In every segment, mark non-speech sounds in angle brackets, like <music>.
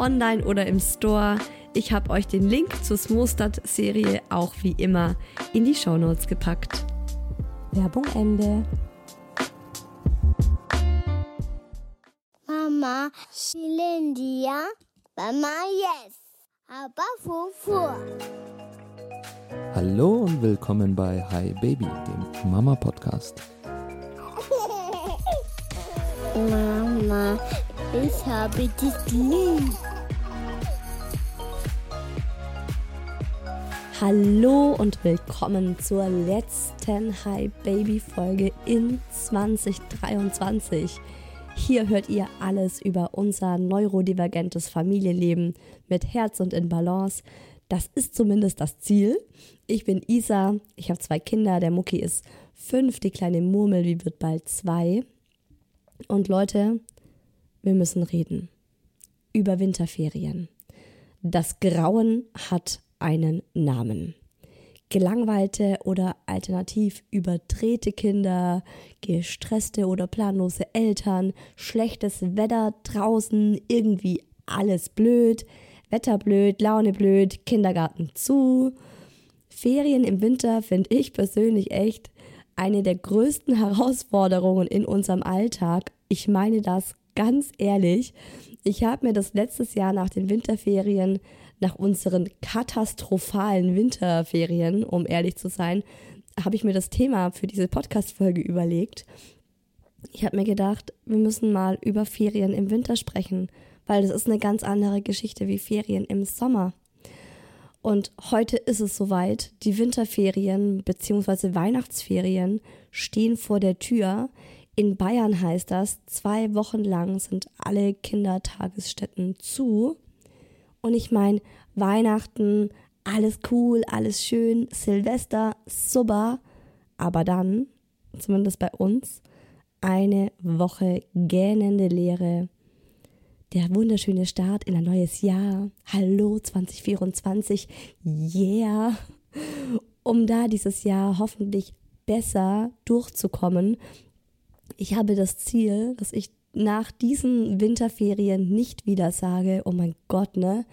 online oder im Store. Ich habe euch den Link zur Smostad-Serie auch wie immer in die Shownotes gepackt. Werbung Ende. Mama, Shilindia, Mama, yes, aber Fufu. Hallo und willkommen bei Hi Baby, dem Mama Podcast. <laughs> Mama, ich habe dich lieb. Hallo und willkommen zur letzten Hi Baby Folge in 2023. Hier hört ihr alles über unser neurodivergentes Familienleben mit Herz und in Balance. Das ist zumindest das Ziel. Ich bin Isa, ich habe zwei Kinder, der Mucki ist fünf, die kleine Murmel, die wird bald zwei. Und Leute, wir müssen reden über Winterferien. Das Grauen hat einen Namen. Gelangweilte oder alternativ überdrehte Kinder, gestresste oder planlose Eltern, schlechtes Wetter draußen, irgendwie alles blöd, Wetter blöd, Laune blöd, Kindergarten zu. Ferien im Winter finde ich persönlich echt eine der größten Herausforderungen in unserem Alltag. Ich meine das ganz ehrlich. Ich habe mir das letztes Jahr nach den Winterferien nach unseren katastrophalen Winterferien, um ehrlich zu sein, habe ich mir das Thema für diese Podcast-Folge überlegt. Ich habe mir gedacht, wir müssen mal über Ferien im Winter sprechen, weil das ist eine ganz andere Geschichte wie Ferien im Sommer. Und heute ist es soweit. Die Winterferien bzw. Weihnachtsferien stehen vor der Tür. In Bayern heißt das, zwei Wochen lang sind alle Kindertagesstätten zu. Und ich meine, Weihnachten, alles cool, alles schön, Silvester, super. Aber dann, zumindest bei uns, eine Woche gähnende Leere. Der wunderschöne Start in ein neues Jahr. Hallo 2024. Yeah. Um da dieses Jahr hoffentlich besser durchzukommen. Ich habe das Ziel, dass ich nach diesen Winterferien nicht wieder sage, oh mein Gott, ne?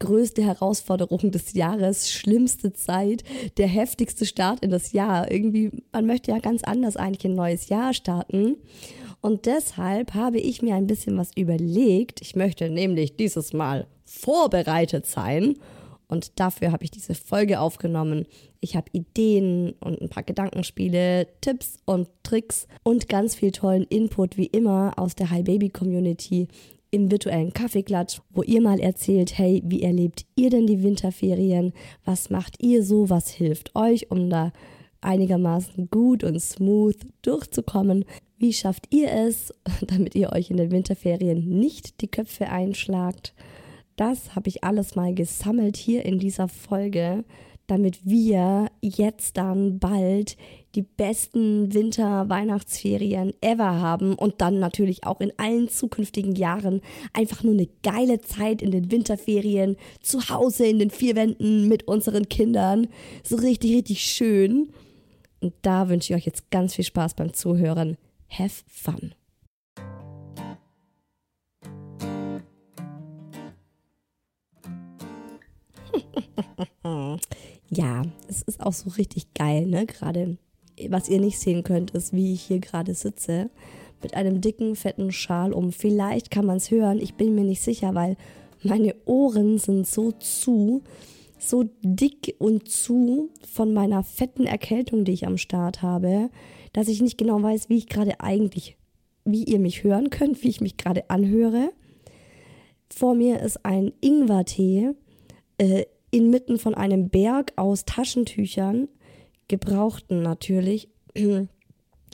Größte Herausforderung des Jahres, schlimmste Zeit, der heftigste Start in das Jahr. Irgendwie, man möchte ja ganz anders eigentlich ein neues Jahr starten. Und deshalb habe ich mir ein bisschen was überlegt. Ich möchte nämlich dieses Mal vorbereitet sein und dafür habe ich diese Folge aufgenommen. Ich habe Ideen und ein paar Gedankenspiele, Tipps und Tricks und ganz viel tollen Input wie immer aus der Hi Baby Community im virtuellen Kaffeeklatsch, wo ihr mal erzählt, hey, wie erlebt ihr denn die Winterferien? Was macht ihr so? Was hilft euch, um da einigermaßen gut und smooth durchzukommen? Wie schafft ihr es, <laughs> damit ihr euch in den Winterferien nicht die Köpfe einschlagt? Das habe ich alles mal gesammelt hier in dieser Folge. damit wir jetzt dann bald die besten Winter-Weihnachtsferien ever haben und dann natürlich auch in allen zukünftigen Jahren einfach nur eine geile Zeit in den Winterferien zu Hause in den vier Wänden mit unseren Kindern. So richtig, richtig schön. Und da wünsche ich euch jetzt ganz viel Spaß beim Zuhören. Have fun. <laughs> ja, es ist auch so richtig geil, ne? Gerade was ihr nicht sehen könnt, ist, wie ich hier gerade sitze. Mit einem dicken, fetten Schal um. Vielleicht kann man es hören, ich bin mir nicht sicher, weil meine Ohren sind so zu, so dick und zu von meiner fetten Erkältung, die ich am Start habe, dass ich nicht genau weiß, wie ich gerade eigentlich, wie ihr mich hören könnt, wie ich mich gerade anhöre. Vor mir ist ein Ingwertee äh, inmitten von einem Berg aus Taschentüchern gebrauchten natürlich. Und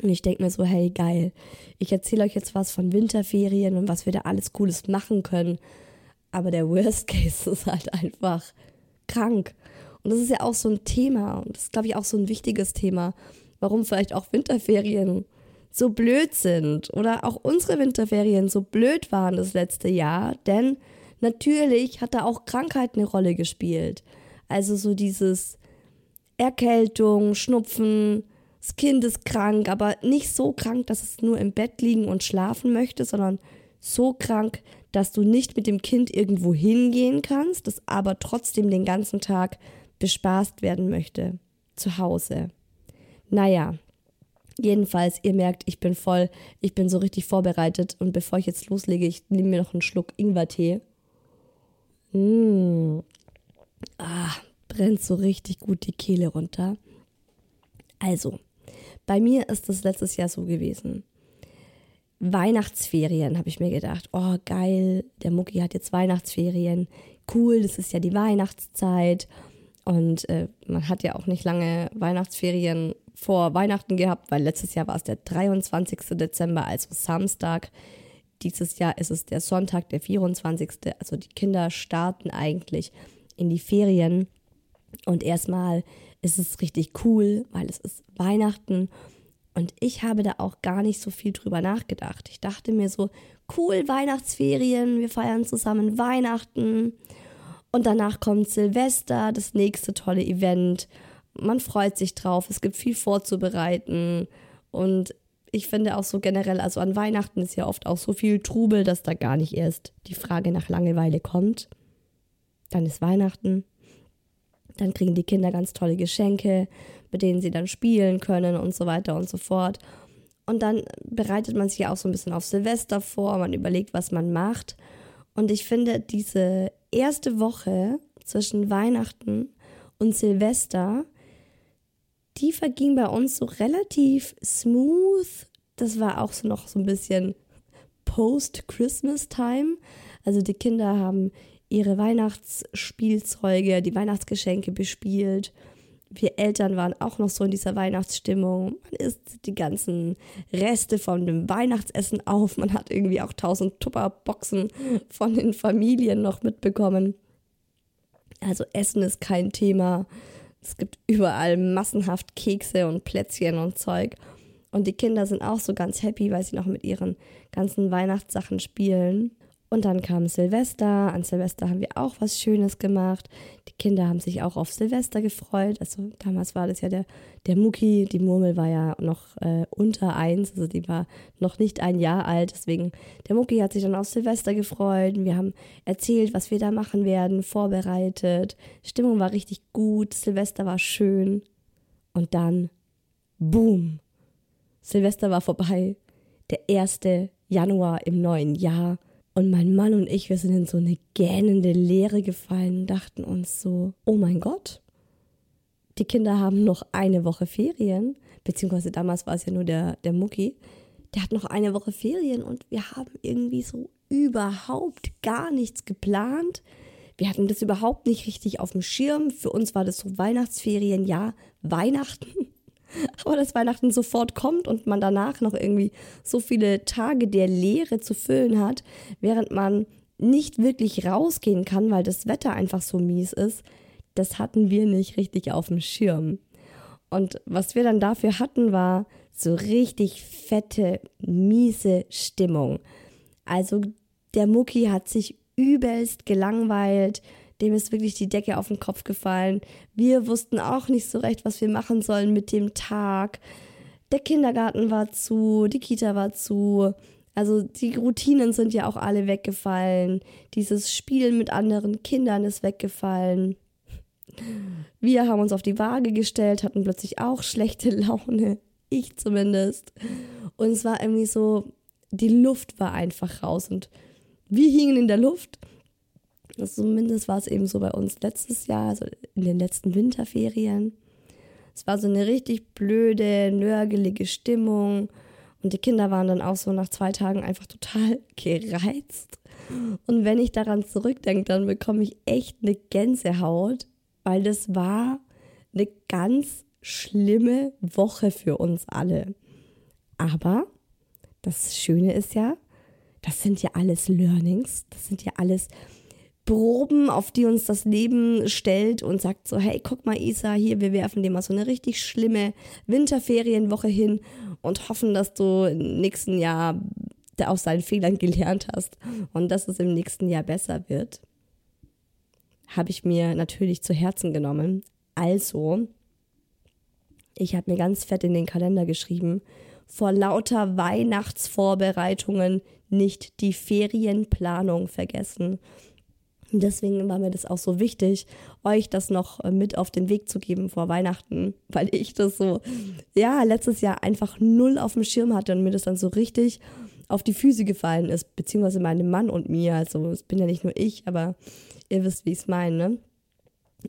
ich denke mir so, hey, geil. Ich erzähle euch jetzt was von Winterferien und was wir da alles Cooles machen können. Aber der Worst Case <laughs> ist halt einfach krank. Und das ist ja auch so ein Thema. Und das ist, glaube ich, auch so ein wichtiges Thema. Warum vielleicht auch Winterferien so blöd sind. Oder auch unsere Winterferien so blöd waren das letzte Jahr. Denn natürlich hat da auch Krankheit eine Rolle gespielt. Also so dieses Erkältung, Schnupfen, das Kind ist krank, aber nicht so krank, dass es nur im Bett liegen und schlafen möchte, sondern so krank, dass du nicht mit dem Kind irgendwo hingehen kannst, das aber trotzdem den ganzen Tag bespaßt werden möchte. Zu Hause. Naja, jedenfalls, ihr merkt, ich bin voll, ich bin so richtig vorbereitet und bevor ich jetzt loslege, ich nehme mir noch einen Schluck Ingwertee. Mmh. Ah, brennt so richtig gut die Kehle runter. Also, bei mir ist das letztes Jahr so gewesen. Weihnachtsferien, habe ich mir gedacht. Oh, geil, der Mucki hat jetzt Weihnachtsferien. Cool, das ist ja die Weihnachtszeit. Und äh, man hat ja auch nicht lange Weihnachtsferien vor Weihnachten gehabt, weil letztes Jahr war es der 23. Dezember, also Samstag. Dieses Jahr ist es der Sonntag, der 24. Also die Kinder starten eigentlich in die Ferien und erstmal ist es richtig cool, weil es ist Weihnachten. Und ich habe da auch gar nicht so viel drüber nachgedacht. Ich dachte mir so, cool, Weihnachtsferien, wir feiern zusammen Weihnachten. Und danach kommt Silvester, das nächste tolle Event. Man freut sich drauf, es gibt viel vorzubereiten. Und ich finde auch so generell, also an Weihnachten ist ja oft auch so viel Trubel, dass da gar nicht erst die Frage nach Langeweile kommt. Dann ist Weihnachten, dann kriegen die Kinder ganz tolle Geschenke, mit denen sie dann spielen können und so weiter und so fort. Und dann bereitet man sich ja auch so ein bisschen auf Silvester vor, man überlegt, was man macht. Und ich finde, diese erste Woche zwischen Weihnachten und Silvester, die verging bei uns so relativ smooth. Das war auch so noch so ein bisschen Post-Christmas-Time. Also die Kinder haben ihre Weihnachtsspielzeuge, die Weihnachtsgeschenke bespielt. Wir Eltern waren auch noch so in dieser Weihnachtsstimmung. Man isst die ganzen Reste von dem Weihnachtsessen auf. Man hat irgendwie auch tausend Tupperboxen von den Familien noch mitbekommen. Also Essen ist kein Thema. Es gibt überall massenhaft Kekse und Plätzchen und Zeug. Und die Kinder sind auch so ganz happy, weil sie noch mit ihren ganzen Weihnachtssachen spielen. Und dann kam Silvester. An Silvester haben wir auch was Schönes gemacht. Die Kinder haben sich auch auf Silvester gefreut. Also damals war das ja der, der Mucki. Die Murmel war ja noch äh, unter eins. Also die war noch nicht ein Jahr alt. Deswegen, der Mucki hat sich dann auf Silvester gefreut. Wir haben erzählt, was wir da machen werden, vorbereitet. Stimmung war richtig gut. Silvester war schön. Und dann, boom. Silvester war vorbei. Der 1. Januar im neuen Jahr. Und mein Mann und ich, wir sind in so eine gähnende Leere gefallen und dachten uns so, oh mein Gott, die Kinder haben noch eine Woche Ferien, beziehungsweise damals war es ja nur der, der Mucki, der hat noch eine Woche Ferien und wir haben irgendwie so überhaupt gar nichts geplant. Wir hatten das überhaupt nicht richtig auf dem Schirm. Für uns war das so Weihnachtsferien, ja, Weihnachten. <laughs> aber dass Weihnachten sofort kommt und man danach noch irgendwie so viele Tage der Leere zu füllen hat, während man nicht wirklich rausgehen kann, weil das Wetter einfach so mies ist, das hatten wir nicht richtig auf dem Schirm. Und was wir dann dafür hatten, war so richtig fette, miese Stimmung. Also der Mucki hat sich übelst gelangweilt, dem ist wirklich die Decke auf den Kopf gefallen. Wir wussten auch nicht so recht, was wir machen sollen mit dem Tag. Der Kindergarten war zu, die Kita war zu. Also die Routinen sind ja auch alle weggefallen. Dieses Spielen mit anderen Kindern ist weggefallen. Wir haben uns auf die Waage gestellt, hatten plötzlich auch schlechte <laughs> Laune. Ich zumindest. Und es war irgendwie so, die Luft war einfach raus und wir hingen in der Luft. Zumindest war es eben so bei uns letztes Jahr, also in den letzten Winterferien. Es war so eine richtig blöde, nörgelige Stimmung. Und die Kinder waren dann auch so nach zwei Tagen einfach total <laughs> gereizt. Und wenn ich daran zurückdenke, dann bekomme ich echt eine Gänsehaut, weil das war eine ganz schlimme Woche für uns alle. Aber das Schöne ist ja, das sind ja alles Learnings, das sind ja alles Proben, auf die uns das Leben stellt und sagt so, hey, guck mal, Isa, hier, wir werfen dir mal so eine richtig schlimme Winterferienwoche hin und hoffen, dass du im nächsten Jahr aus seinen Fehlern gelernt hast und dass es im nächsten Jahr besser wird. Habe ich mir natürlich zu Herzen genommen. Also, ich habe mir ganz fett in den Kalender geschrieben, vor lauter Weihnachtsvorbereitungen nicht die Ferienplanung vergessen. Deswegen war mir das auch so wichtig, euch das noch äh, mit auf den Weg zu geben vor Weihnachten, <laughs> weil ich das so, ja, letztes Jahr einfach null auf dem Schirm hatte und mir das dann so richtig auf die Füße gefallen ist, beziehungsweise meinem Mann und mir. Also es bin ja nicht nur ich, aber ihr wisst, wie ich es meine. Ne?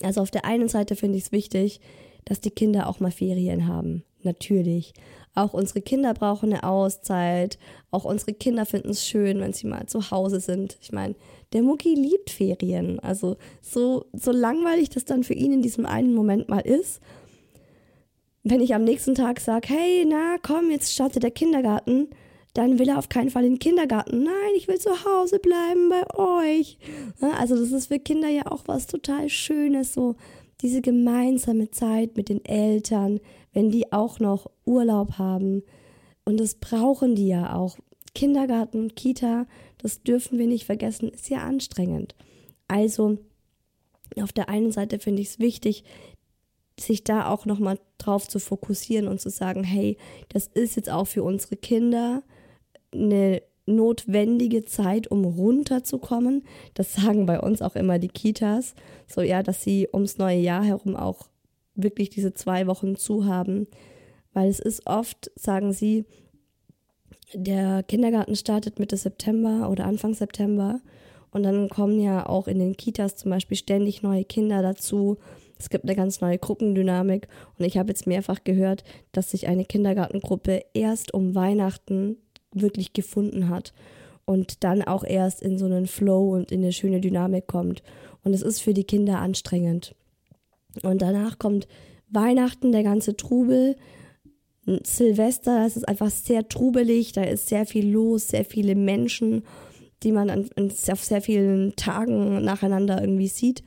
Also auf der einen Seite finde ich es wichtig, dass die Kinder auch mal Ferien haben. Natürlich. Auch unsere Kinder brauchen eine Auszeit. Auch unsere Kinder finden es schön, wenn sie mal zu Hause sind. Ich meine, der Mucki liebt Ferien. Also so, so langweilig das dann für ihn in diesem einen Moment mal ist. Wenn ich am nächsten Tag sage, hey, na komm, jetzt startet der Kindergarten, dann will er auf keinen Fall in den Kindergarten. Nein, ich will zu Hause bleiben bei euch. Also das ist für Kinder ja auch was total Schönes, so diese gemeinsame Zeit mit den Eltern, wenn die auch noch Urlaub haben. Und das brauchen die ja auch. Kindergarten, Kita, das dürfen wir nicht vergessen, ist ja anstrengend. Also auf der einen Seite finde ich es wichtig, sich da auch nochmal drauf zu fokussieren und zu sagen, hey, das ist jetzt auch für unsere Kinder eine notwendige Zeit, um runterzukommen. Das sagen bei uns auch immer die Kitas. So, ja, dass sie ums neue Jahr herum auch wirklich diese zwei Wochen zu haben. Weil es ist oft, sagen sie, der Kindergarten startet Mitte September oder Anfang September. Und dann kommen ja auch in den Kitas zum Beispiel ständig neue Kinder dazu. Es gibt eine ganz neue Gruppendynamik. Und ich habe jetzt mehrfach gehört, dass sich eine Kindergartengruppe erst um Weihnachten wirklich gefunden hat und dann auch erst in so einen Flow und in eine schöne Dynamik kommt. Und es ist für die Kinder anstrengend. Und danach kommt Weihnachten, der ganze Trubel. Silvester, es ist einfach sehr trubelig, da ist sehr viel los, sehr viele Menschen, die man an, an, auf sehr vielen Tagen nacheinander irgendwie sieht.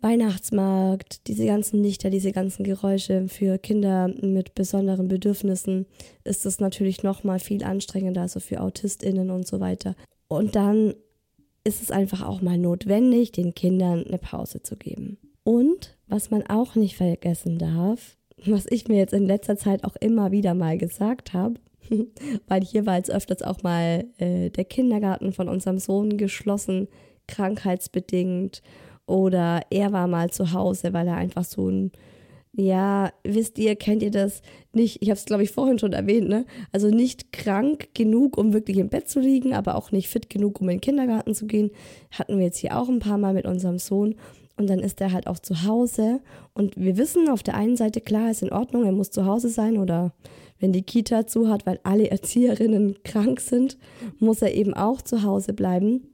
Weihnachtsmarkt, diese ganzen Lichter, diese ganzen Geräusche für Kinder mit besonderen Bedürfnissen ist es natürlich noch mal viel anstrengender, also für AutistInnen und so weiter. Und dann ist es einfach auch mal notwendig, den Kindern eine Pause zu geben. Und was man auch nicht vergessen darf, was ich mir jetzt in letzter Zeit auch immer wieder mal gesagt habe, <laughs> weil hier war jetzt öfters auch mal äh, der Kindergarten von unserem Sohn geschlossen, krankheitsbedingt oder er war mal zu Hause, weil er einfach so ein, ja, wisst ihr, kennt ihr das nicht? Ich habe es, glaube ich, vorhin schon erwähnt, ne? Also nicht krank genug, um wirklich im Bett zu liegen, aber auch nicht fit genug, um in den Kindergarten zu gehen. Hatten wir jetzt hier auch ein paar Mal mit unserem Sohn. Und dann ist er halt auch zu Hause. Und wir wissen auf der einen Seite, klar, ist in Ordnung, er muss zu Hause sein oder wenn die Kita zu hat, weil alle <laughs> Erzieherinnen krank sind, muss er eben auch zu Hause bleiben.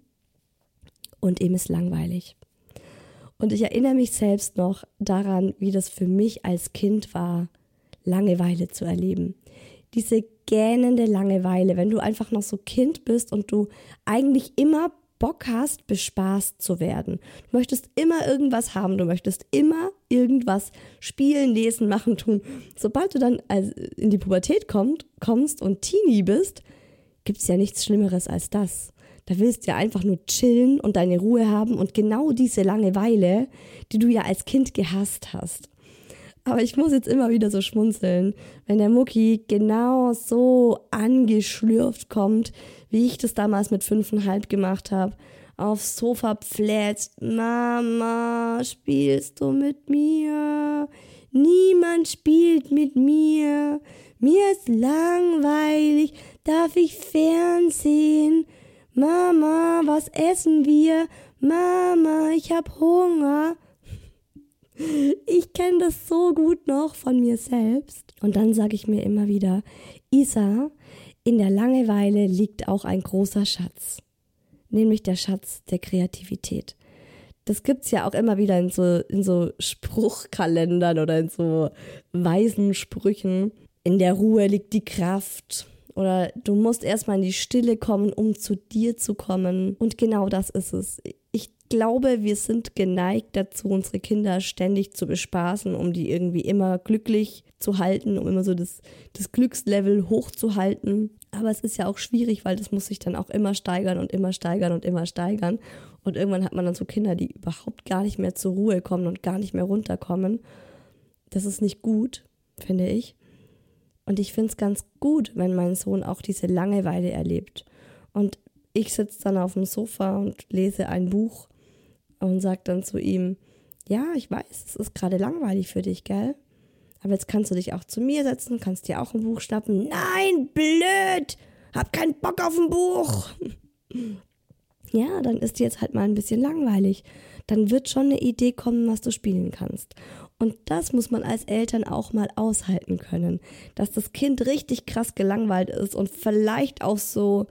Und ihm ist langweilig. Und ich erinnere mich selbst noch daran, wie das für mich als Kind war, Langeweile zu erleben. Diese gähnende Langeweile, wenn du einfach noch so Kind bist und du eigentlich immer Bock hast, bespaßt zu werden. Du möchtest immer irgendwas haben, du möchtest immer irgendwas spielen, lesen, machen, tun. Sobald du dann in die Pubertät kommt, kommst und Teenie bist, gibt es ja nichts Schlimmeres als das. Da willst du ja einfach nur chillen und deine Ruhe haben und genau diese Langeweile, die du ja als Kind gehasst hast. Aber ich muss jetzt immer wieder so schmunzeln, wenn der Mucki genau so angeschlürft kommt, wie ich das damals mit fünfeinhalb gemacht habe. Aufs Sofa pflätzt, Mama, spielst du mit mir? Niemand spielt mit mir. Mir ist langweilig. Darf ich Fernsehen? Mama, was essen wir? Mama, ich hab Hunger. Ich kenne das so gut noch von mir selbst. Und dann sage ich mir immer wieder, Isa, in der Langeweile liegt auch ein großer Schatz, nämlich der Schatz der Kreativität. Das gibt es ja auch immer wieder in so, in so Spruchkalendern oder in so weisen Sprüchen. In der Ruhe liegt die Kraft. Oder du musst erstmal in die Stille kommen, um zu dir zu kommen. Und genau das ist es. Ich glaube, wir sind geneigt dazu, unsere Kinder ständig zu bespaßen, um die irgendwie immer glücklich zu halten, um immer so das, das Glückslevel hochzuhalten. Aber es ist ja auch schwierig, weil das muss sich dann auch immer steigern und immer steigern und immer steigern. Und irgendwann hat man dann so Kinder, die überhaupt gar nicht mehr zur Ruhe kommen und gar nicht mehr runterkommen. Das ist nicht gut, finde ich. Und ich finde es ganz gut, wenn mein Sohn auch diese Langeweile erlebt. Und ich sitze dann auf dem Sofa und lese ein Buch und sagt dann zu ihm, ja, ich weiß, es ist gerade langweilig für dich, gell? Aber jetzt kannst du dich auch zu mir setzen, kannst dir auch ein Buch schnappen. Nein, blöd! Hab keinen Bock auf ein Buch! <laughs> Ja, dann ist dir jetzt halt mal ein bisschen langweilig. Dann wird schon eine Idee kommen, was du spielen kannst. Und das muss man als Eltern auch mal aushalten können. Dass das Kind richtig krass gelangweilt ist und vielleicht auch so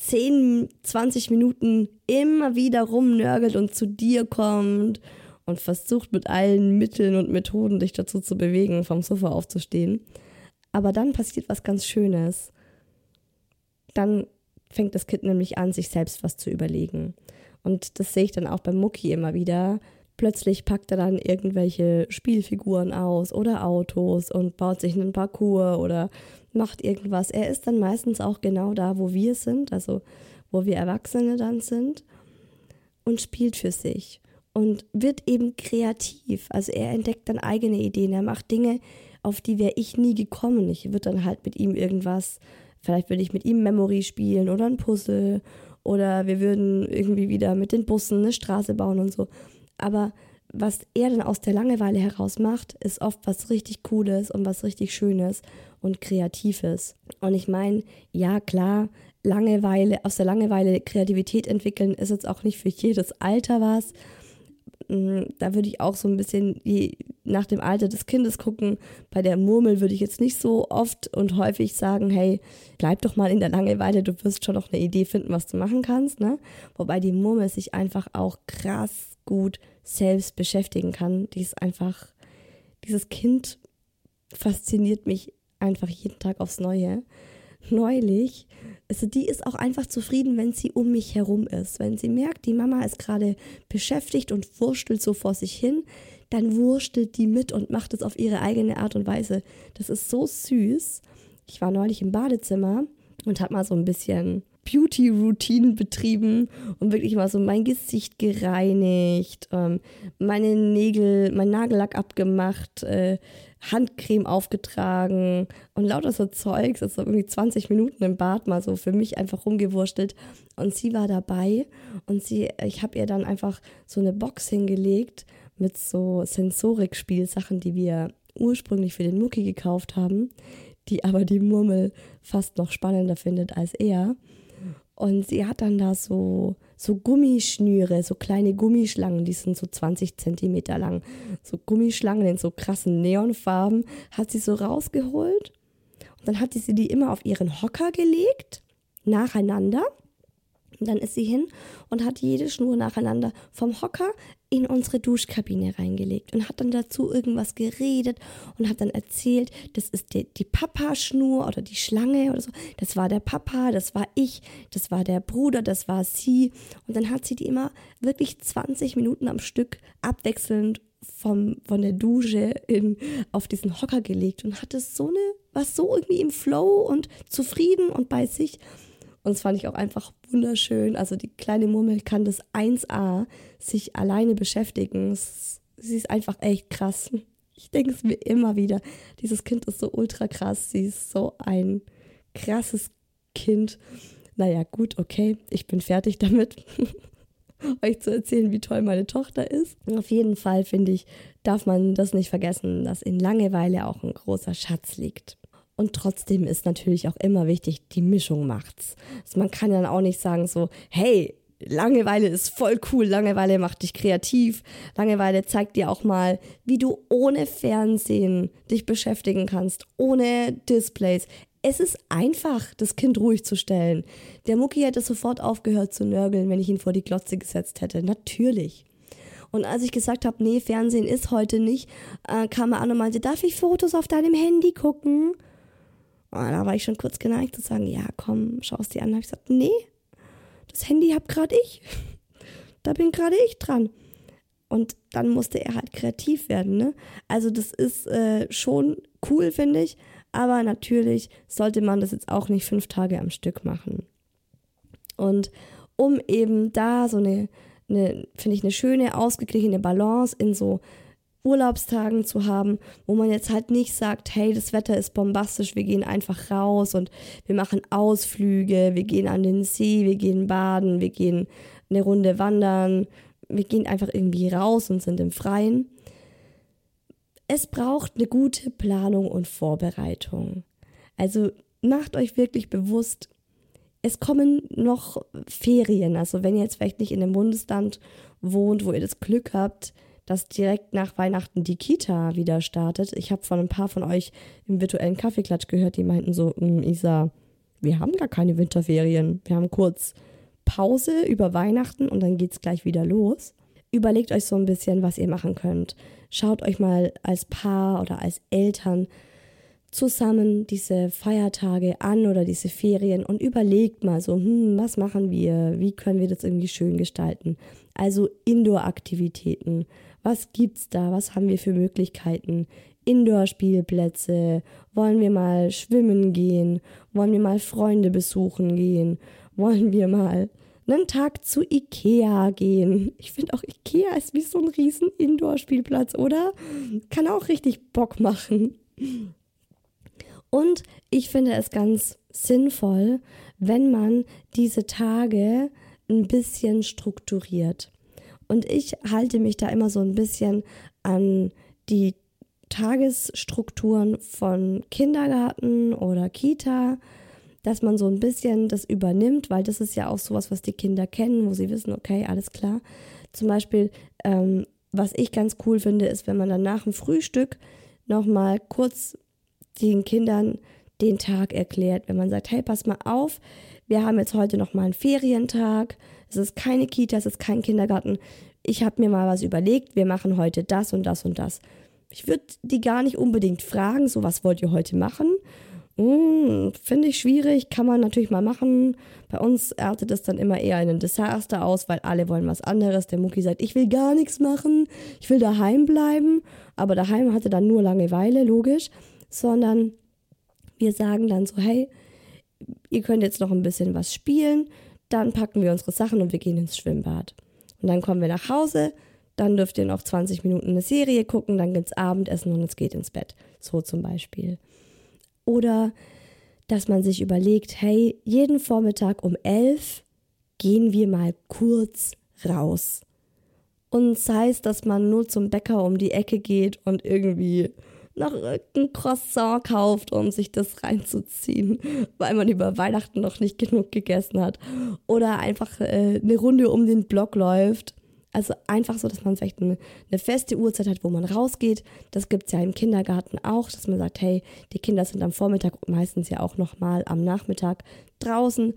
10, 20 Minuten immer wieder rumnörgelt und zu dir kommt und versucht mit allen Mitteln und Methoden dich dazu zu bewegen, vom Sofa aufzustehen. Aber dann passiert was ganz Schönes. Dann fängt das Kind nämlich an, sich selbst was zu überlegen. Und das sehe ich dann auch beim Mucki immer wieder. Plötzlich packt er dann irgendwelche Spielfiguren aus oder Autos und baut sich einen Parcours oder macht irgendwas. Er ist dann meistens auch genau da, wo wir sind, also wo wir Erwachsene dann sind und spielt für sich und wird eben kreativ. Also er entdeckt dann eigene Ideen, er macht Dinge, auf die wäre ich nie gekommen. Ich würde dann halt mit ihm irgendwas, vielleicht würde ich mit ihm Memory spielen oder ein Puzzle oder wir würden irgendwie wieder mit den Bussen eine Straße bauen und so. Aber was er dann aus der Langeweile heraus macht, ist oft was richtig Cooles und was richtig Schönes und Kreatives. Und ich meine, ja klar, Langeweile, aus der Langeweile Kreativität entwickeln ist jetzt auch nicht für jedes Alter was. Mm, da würde ich auch so ein bisschen nach dem Alter des Kindes gucken. Bei der Murmel würde ich jetzt nicht so oft und häufig sagen, hey, bleib doch mal in der Langeweile, du wirst schon noch eine Idee finden, was du machen kannst. Ne? Wobei die Murmel sich einfach auch krass gut selbst beschäftigen kann. Die ist einfach, dieses Kind fasziniert mich einfach jeden Tag aufs Neue. Neulich, also die ist auch einfach zufrieden, wenn sie um mich herum ist. Wenn sie merkt, die Mama ist gerade beschäftigt und wurstelt so vor sich hin, dann wurstelt die mit und macht es auf ihre eigene Art und Weise. Das ist so süß. Ich war neulich im Badezimmer und habe mal so ein bisschen Beauty-Routine betrieben und wirklich mal so mein Gesicht gereinigt, ähm, meine Nägel, mein Nagellack abgemacht, äh, Handcreme aufgetragen und lauter so Zeugs, also irgendwie 20 Minuten im Bad mal so für mich einfach rumgewurstelt und sie war dabei und sie, ich habe ihr dann einfach so eine Box hingelegt mit so Sensorik-Spielsachen, die wir ursprünglich für den Mucki gekauft haben, die aber die Murmel fast noch spannender findet als er. Und sie hat dann da so, so Gummischnüre, so kleine Gummischlangen, die sind so 20 Zentimeter lang. So Gummischlangen in so krassen Neonfarben, hat sie so rausgeholt. Und dann hat sie die immer auf ihren Hocker gelegt, nacheinander, Und dann ist sie hin und hat jede Schnur nacheinander vom Hocker in unsere Duschkabine reingelegt und hat dann dazu irgendwas geredet und hat dann erzählt, das ist die, die Papa-Schnur oder die Schlange oder so. Das war der Papa, das war ich, das war der Bruder, das war sie. Und dann hat sie die immer wirklich 20 Minuten am Stück abwechselnd vom, von der Dusche in, auf diesen Hocker gelegt und hatte so eine, war so irgendwie im Flow und zufrieden und bei sich. Und das fand ich auch einfach wunderschön. Also die kleine Murmel kann das 1a sich alleine beschäftigen. Sie ist einfach echt krass. Ich denke es mir immer wieder. Dieses Kind ist so ultra krass. Sie ist so ein krasses Kind. Naja, gut, okay. Ich bin fertig damit, <laughs> euch zu erzählen, wie toll meine Tochter ist. Auf jeden Fall, finde ich, darf man das nicht vergessen, dass in Langeweile auch ein großer Schatz liegt. Und trotzdem ist natürlich auch immer wichtig, die Mischung macht's. Also man kann dann auch nicht sagen so, hey, Langeweile ist voll cool, Langeweile macht dich kreativ, Langeweile zeigt dir auch mal, wie du ohne Fernsehen dich beschäftigen kannst, ohne Displays. Es ist einfach, das Kind ruhig zu stellen. Der Mucki hätte sofort aufgehört zu nörgeln, wenn ich ihn vor die Glotze gesetzt hätte. Natürlich. Und als ich gesagt habe, nee, Fernsehen ist heute nicht, äh, kam er an und meinte, darf ich Fotos auf deinem Handy gucken? Und da war ich schon kurz geneigt zu sagen, ja, komm, schau es dir an. Da habe ich gesagt, nee, das Handy hab gerade ich. <laughs> Da bin gerade ich dran. Und dann musste er halt kreativ werden. Ne? Also das ist äh, schon cool, finde ich. Aber natürlich sollte man das jetzt auch nicht fünf Tage am Stück machen. Und um eben da so eine, eine finde ich, eine schöne, ausgeglichene Balance in so Urlaubstagen zu haben, wo man jetzt halt nicht sagt, hey, das Wetter ist bombastisch, wir gehen einfach raus und wir machen Ausflüge, wir gehen an den See, wir gehen baden, wir gehen eine Runde wandern, wir gehen einfach irgendwie raus und sind im Freien. Es braucht eine gute Planung und Vorbereitung. Also macht euch wirklich bewusst, es kommen noch Ferien. Also wenn ihr jetzt vielleicht nicht in einem Bundesland wohnt, wo ihr das Glück habt, dass direkt nach Weihnachten die Kita wieder startet. Ich habe von ein paar von euch im virtuellen Kaffeeklatsch gehört, die meinten so, hm, Isa, wir haben gar keine Winterferien. Wir haben kurz Pause über Weihnachten und dann geht es gleich wieder los. Überlegt euch so ein bisschen, was ihr machen könnt. Schaut euch mal als Paar oder als Eltern zusammen diese Feiertage an oder diese Ferien und überlegt mal so, hm, was machen wir? Wie können wir das irgendwie schön gestalten? Also Indoor-Aktivitäten. Was gibt's da? Was haben wir für Möglichkeiten? Indoor-Spielplätze? Wollen wir mal schwimmen gehen? Wollen wir mal Freunde besuchen gehen? Wollen wir mal einen Tag zu Ikea gehen? Ich finde auch Ikea ist wie so ein riesen Indoor-Spielplatz, oder? Kann auch richtig Bock machen. Und ich finde es ganz sinnvoll, wenn man diese Tage ein bisschen strukturiert. Und ich halte mich da immer so ein bisschen an die Tagesstrukturen von Kindergarten oder Kita, dass man so ein bisschen das übernimmt, weil das ist ja auch sowas, was die Kinder kennen, wo sie wissen, okay, alles klar. Zum Beispiel, ähm, was ich ganz cool finde, ist, wenn man dann nach dem Frühstück nochmal kurz den Kindern den Tag erklärt, wenn man sagt, hey, pass mal auf, wir haben jetzt heute nochmal einen Ferientag, es ist keine Kita, es ist kein Kindergarten. Ich habe mir mal was überlegt, wir machen heute das und das und das. Ich würde die gar nicht unbedingt fragen, so was wollt ihr heute machen? Hm, Finde ich schwierig, kann man natürlich mal machen. Bei uns artet es dann immer eher in ein Desaster aus, weil alle wollen was anderes. Der Mucki sagt, ich will gar nichts machen, ich will daheim bleiben. Aber daheim hatte dann nur Langeweile, logisch. Sondern wir sagen dann so, hey, ihr könnt jetzt noch ein bisschen was spielen, dann packen wir unsere Sachen und wir gehen ins Schwimmbad. Und dann kommen wir nach Hause, dann dürft ihr noch 20 Minuten eine Serie gucken, dann gibt's Abendessen und es geht ins Bett. So zum Beispiel. Oder dass man sich überlegt, hey, jeden Vormittag um 11 gehen wir mal kurz raus. Und sei es, dass man nur zum Bäcker um die Ecke geht und irgendwie noch ein Croissant kauft, um sich das reinzuziehen, weil man über Weihnachten noch nicht genug gegessen hat. Oder einfach äh, eine Runde um den Block läuft. Also einfach so, dass man vielleicht eine, eine feste Uhrzeit hat, wo man rausgeht. Das gibt es ja im Kindergarten auch, dass man sagt, hey, die Kinder sind am Vormittag und meistens ja auch nochmal am Nachmittag draußen.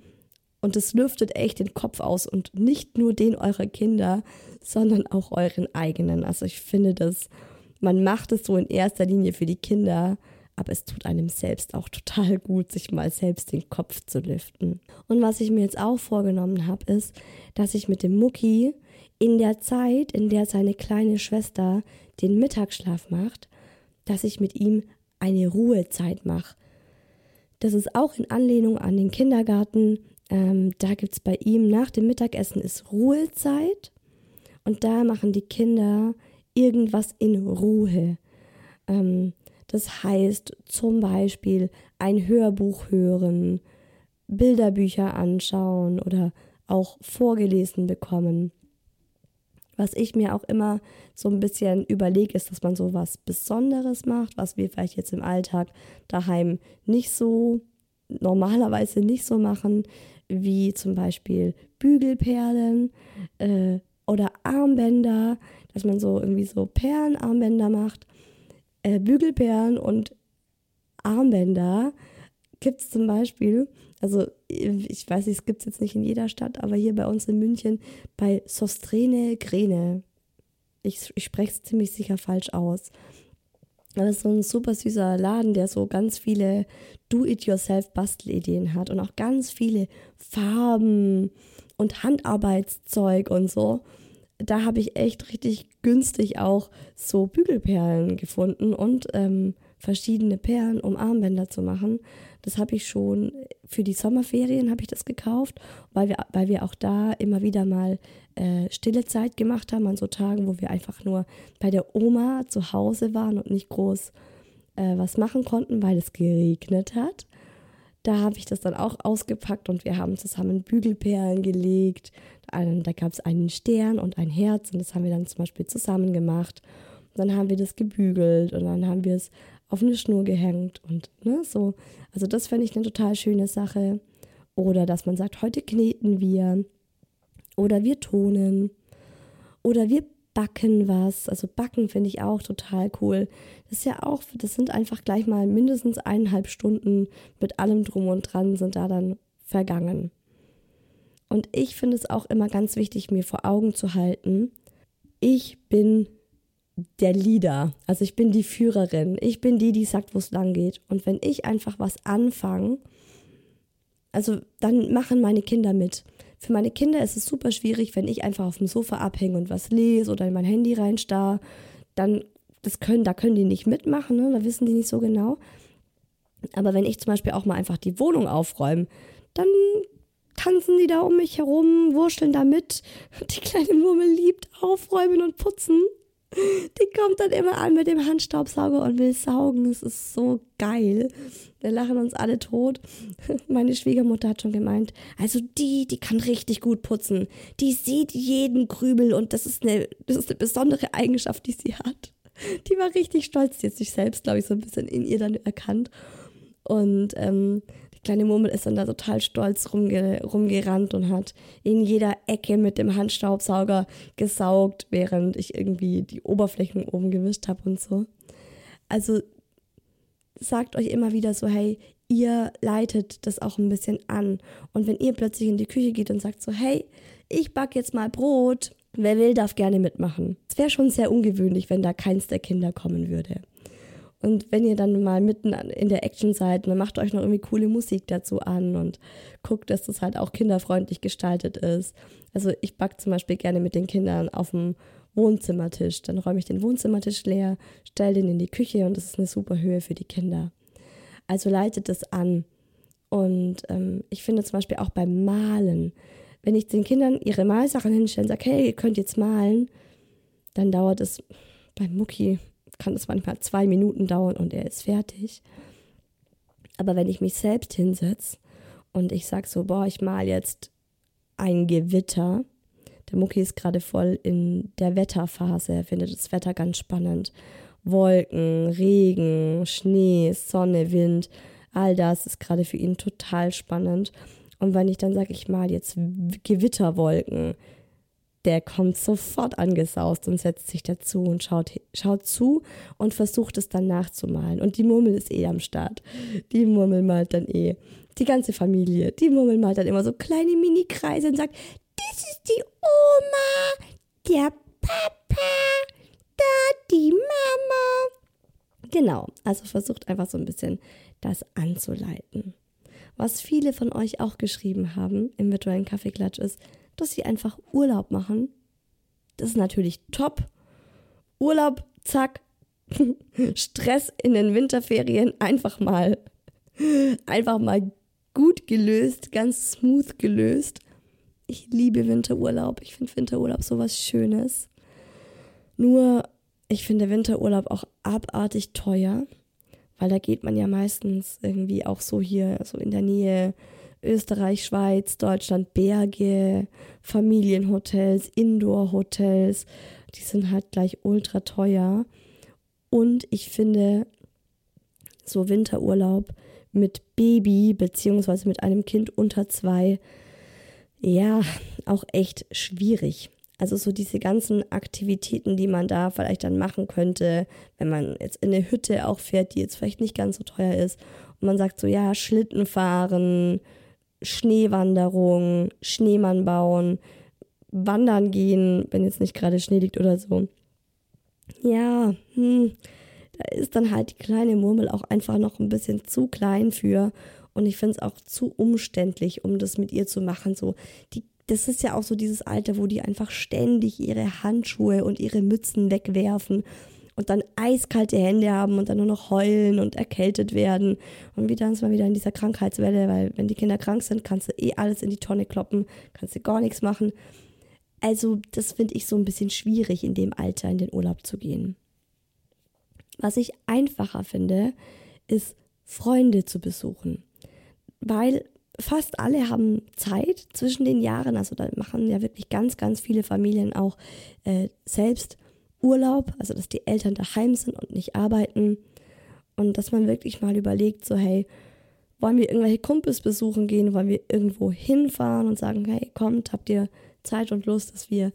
Und es lüftet echt den Kopf aus und nicht nur den eurer Kinder, sondern auch euren eigenen. Also ich finde das, man macht es so in erster Linie für die Kinder, aber es tut einem selbst auch total gut, sich mal selbst den Kopf zu lüften. Und was ich mir jetzt auch vorgenommen habe, ist, dass ich mit dem Mucki in der Zeit, in der seine kleine Schwester den Mittagsschlaf macht, dass ich mit ihm eine Ruhezeit mache. Das ist auch in Anlehnung an den Kindergarten. Ähm, da gibt es bei ihm nach dem Mittagessen ist Ruhezeit und da machen die Kinder irgendwas in Ruhe. Ähm, das heißt zum Beispiel ein Hörbuch hören, Bilderbücher anschauen oder auch vorgelesen bekommen. Was ich mir auch immer so ein bisschen überlege, ist, dass man so was Besonderes macht, was wir vielleicht jetzt im Alltag daheim nicht so, normalerweise nicht so machen, wie zum Beispiel Bügelperlen äh, oder Armbänder, dass man so irgendwie so Perlenarmbänder macht äh, Bügelperlen und Armbänder gibt es zum Beispiel, also ich weiß nicht, es gibt es jetzt nicht in jeder Stadt, aber hier bei uns in München bei Sostrene Grene. Ich, ich spreche es ziemlich sicher falsch aus. Das ist so ein super süßer Laden, der so ganz viele Do-it-yourself-Bastelideen hat und auch ganz viele Farben und Handarbeitszeug und so da habe ich echt richtig günstig auch so Bügelperlen gefunden und ähm, verschiedene Perlen, um Armbänder zu machen. Das habe ich schon für die Sommerferien habe ich das gekauft, weil wir, weil wir auch da immer wieder mal äh, stille Zeit gemacht haben an so Tagen, wo wir einfach nur bei der Oma zu Hause waren und nicht groß äh, was machen konnten, weil es geregnet hat. Da habe ich das dann auch ausgepackt und wir haben zusammen Bügelperlen gelegt. Da gab es einen Stern und ein Herz und das haben wir dann zum Beispiel zusammen gemacht. Und dann haben wir das gebügelt und dann haben wir es auf eine Schnur gehängt und ne, so. Also das fände ich eine total schöne Sache. Oder dass man sagt, heute kneten wir. Oder wir tonen. Oder wir backen was. Also backen finde ich auch total cool. Das ist ja auch, das sind einfach gleich mal mindestens eineinhalb Stunden mit allem drum und dran sind da dann vergangen. Und ich finde es auch immer ganz wichtig, mir vor Augen zu halten, ich bin der Leader, also ich bin die Führerin, ich bin die, die sagt, wo es lang geht. Und wenn ich einfach was anfange, also dann machen meine Kinder mit. Für meine Kinder ist es super schwierig, wenn ich einfach auf dem Sofa abhänge und was lese oder in mein Handy reinstarr. Dann, das können, da können die nicht mitmachen, ne? da wissen die nicht so genau. Aber wenn ich zum Beispiel auch mal einfach die Wohnung aufräume, dann tanzen die da um mich herum, wurschteln da mit. Die kleine Murmel liebt aufräumen und putzen. Die kommt dann immer an mit dem Handstaubsauger und will saugen. Es ist so geil. Wir lachen uns alle tot. <laughs> Meine Schwiegermutter hat schon gemeint, also die, die kann richtig gut putzen. Die sieht jeden Grübel und das ist eine, das ist eine besondere Eigenschaft, die sie hat. Die war richtig stolz, die hat sich selbst, glaube ich, so ein bisschen in ihr dann erkannt. Und ähm, kleine Murmel ist dann da total stolz rumge rumgerannt und hat in jeder Ecke mit dem Handstaubsauger gesaugt, während ich irgendwie die Oberflächen oben gewischt habe und so. Also sagt euch immer wieder so, hey, ihr leitet das auch ein bisschen an. Und wenn ihr plötzlich in die Küche geht und sagt so, hey, ich back jetzt mal Brot, wer will, darf gerne mitmachen. Es wäre schon sehr ungewöhnlich, wenn da keins der Kinder kommen würde. Und wenn ihr dann mal mitten in der Action seid, dann macht euch noch irgendwie coole Musik dazu an und guckt, dass das halt auch kinderfreundlich gestaltet ist. Also ich backe zum Beispiel gerne mit den Kindern auf dem Wohnzimmertisch. Dann räume ich den Wohnzimmertisch leer, stelle den in die Küche und das ist eine super Höhe für die Kinder. Also leitet das an. Und ähm, ich finde zum Beispiel auch beim Malen, wenn ich den Kindern ihre Malsachen hinstelle und sage, hey, ihr könnt jetzt malen, dann dauert es beim Mucki kann es manchmal zwei Minuten dauern und er ist fertig. Aber wenn ich mich selbst hinsetze und ich sage so, boah, ich mal jetzt ein Gewitter, der Mucki ist gerade voll in der Wetterphase, er findet das Wetter ganz spannend. Wolken, Regen, Schnee, Sonne, Wind, all das ist gerade für ihn total spannend. Und wenn ich dann sage, ich mal jetzt Gewitterwolken, der kommt sofort angesaust und setzt sich dazu und schaut, schaut zu und versucht es dann nachzumalen. Und die Murmel ist eh am Start. Die Murmel malt dann eh. Die ganze Familie. Die Murmel malt dann immer so kleine Mini-Kreise und sagt, das ist die Oma, der Papa, da die Mama. Genau, also versucht einfach so ein bisschen das anzuleiten. Was viele von euch auch geschrieben haben im virtuellen Kaffeeklatsch ist, dass sie einfach Urlaub machen. Das ist natürlich top. Urlaub, zack. <laughs> Stress in den Winterferien einfach mal, einfach mal gut gelöst, ganz smooth gelöst. Ich liebe Winterurlaub. Ich finde Winterurlaub so was Schönes. Nur, ich finde Winterurlaub auch abartig teuer, weil da geht man ja meistens irgendwie auch so hier, so in der Nähe Österreich, Schweiz, Deutschland, Berge, Familienhotels, Indoor-Hotels. Die sind halt gleich ultra teuer. Und ich finde, so Winterurlaub mit Baby beziehungsweise mit einem Kind unter zwei, ja, auch echt schwierig. Also so diese ganzen Aktivitäten, die man da vielleicht dann machen könnte, wenn man jetzt in eine Hütte auch fährt, die jetzt vielleicht nicht ganz so teuer ist. Und man sagt so, ja, Schlitten fahren, Schneewanderung, Schneemann bauen, wandern gehen, wenn jetzt nicht gerade Schnee liegt oder so. Ja, hm, da ist dann halt die kleine Murmel auch einfach noch ein bisschen zu klein für. Und ich finde es auch zu umständlich, um das mit ihr zu machen. So, die, das ist ja auch so dieses Alter, wo die einfach ständig ihre Handschuhe und ihre Mützen wegwerfen und dann eiskalte Hände haben und dann nur noch heulen und erkältet werden. Und wieder ist man wieder in dieser Krankheitswelle, weil wenn die Kinder krank sind, kannst du eh alles in die Tonne kloppen, kannst du gar nichts machen. Also das finde ich so ein bisschen schwierig, in dem Alter in den Urlaub zu gehen. Was ich einfacher finde, ist Freunde zu besuchen. Weil fast alle haben Zeit zwischen den Jahren. Also da machen ja wirklich ganz, ganz viele Familien auch äh, selbst Urlaub, also dass die Eltern daheim sind und nicht arbeiten. Und dass man wirklich mal überlegt, so hey, wollen wir irgendwelche Kumpels besuchen gehen, wollen wir irgendwo hinfahren und sagen, hey, kommt, habt ihr Zeit und Lust, dass wir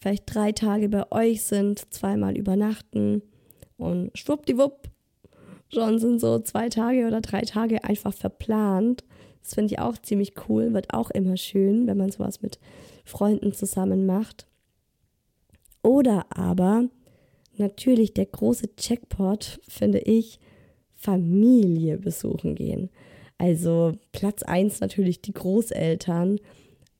vielleicht drei Tage bei euch sind, zweimal übernachten und schwuppdiwupp, schon sind so zwei Tage oder drei Tage einfach verplant. Das finde ich auch ziemlich cool, wird auch immer schön, wenn man sowas mit Freunden zusammen macht. Oder aber natürlich der große Checkpot, finde ich, Familie besuchen gehen. Also Platz 1 natürlich die Großeltern,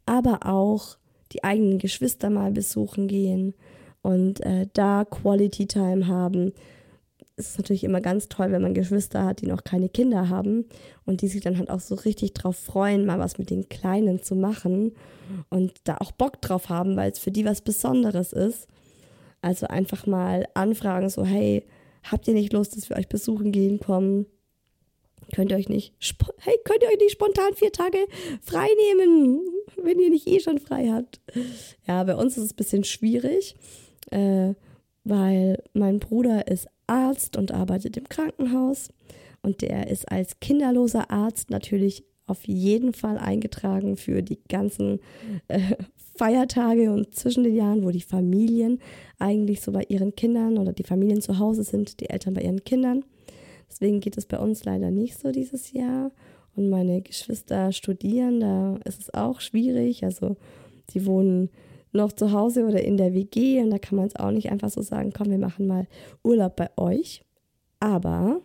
aber auch die eigenen Geschwister mal besuchen gehen und äh, da Quality Time haben. Es ist natürlich immer ganz toll, wenn man Geschwister hat, die noch keine Kinder haben und die sich dann halt auch so richtig drauf freuen, mal was mit den Kleinen zu machen und da auch Bock drauf haben, weil es für die was Besonderes ist. Also einfach mal anfragen, so, hey, habt ihr nicht Lust, dass wir euch besuchen gehen kommen? Könnt ihr euch nicht, hey, könnt ihr euch nicht spontan vier Tage frei nehmen, wenn ihr nicht eh schon frei habt? Ja, bei uns ist es ein bisschen schwierig, äh, weil mein Bruder ist Arzt und arbeitet im Krankenhaus und der ist als kinderloser Arzt natürlich auf jeden Fall eingetragen für die ganzen äh, Feiertage und zwischen den Jahren, wo die Familien eigentlich so bei ihren Kindern oder die Familien zu Hause sind, die Eltern bei ihren Kindern. Deswegen geht es bei uns leider nicht so dieses Jahr. Und meine Geschwister studieren, da ist es auch schwierig. Also sie wohnen noch zu Hause oder in der WG und da kann man es auch nicht einfach so sagen, komm, wir machen mal Urlaub bei euch. Aber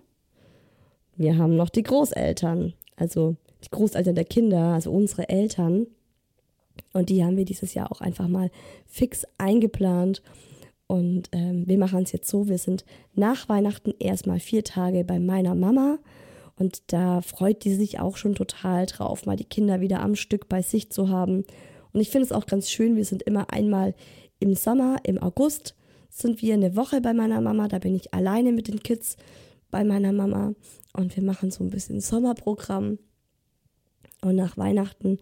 wir haben noch die Großeltern, also die Großeltern der Kinder, also unsere Eltern. Und die haben wir dieses Jahr auch einfach mal fix eingeplant. Und ähm, wir machen es jetzt so, wir sind nach Weihnachten erstmal vier Tage bei meiner Mama. Und da freut die sich auch schon total drauf, mal die Kinder wieder am Stück bei sich zu haben. Und ich finde es auch ganz schön, wir sind immer einmal im Sommer, im August sind wir eine Woche bei meiner Mama. Da bin ich alleine mit den Kids bei meiner Mama. Und wir machen so ein bisschen Sommerprogramm. Und nach Weihnachten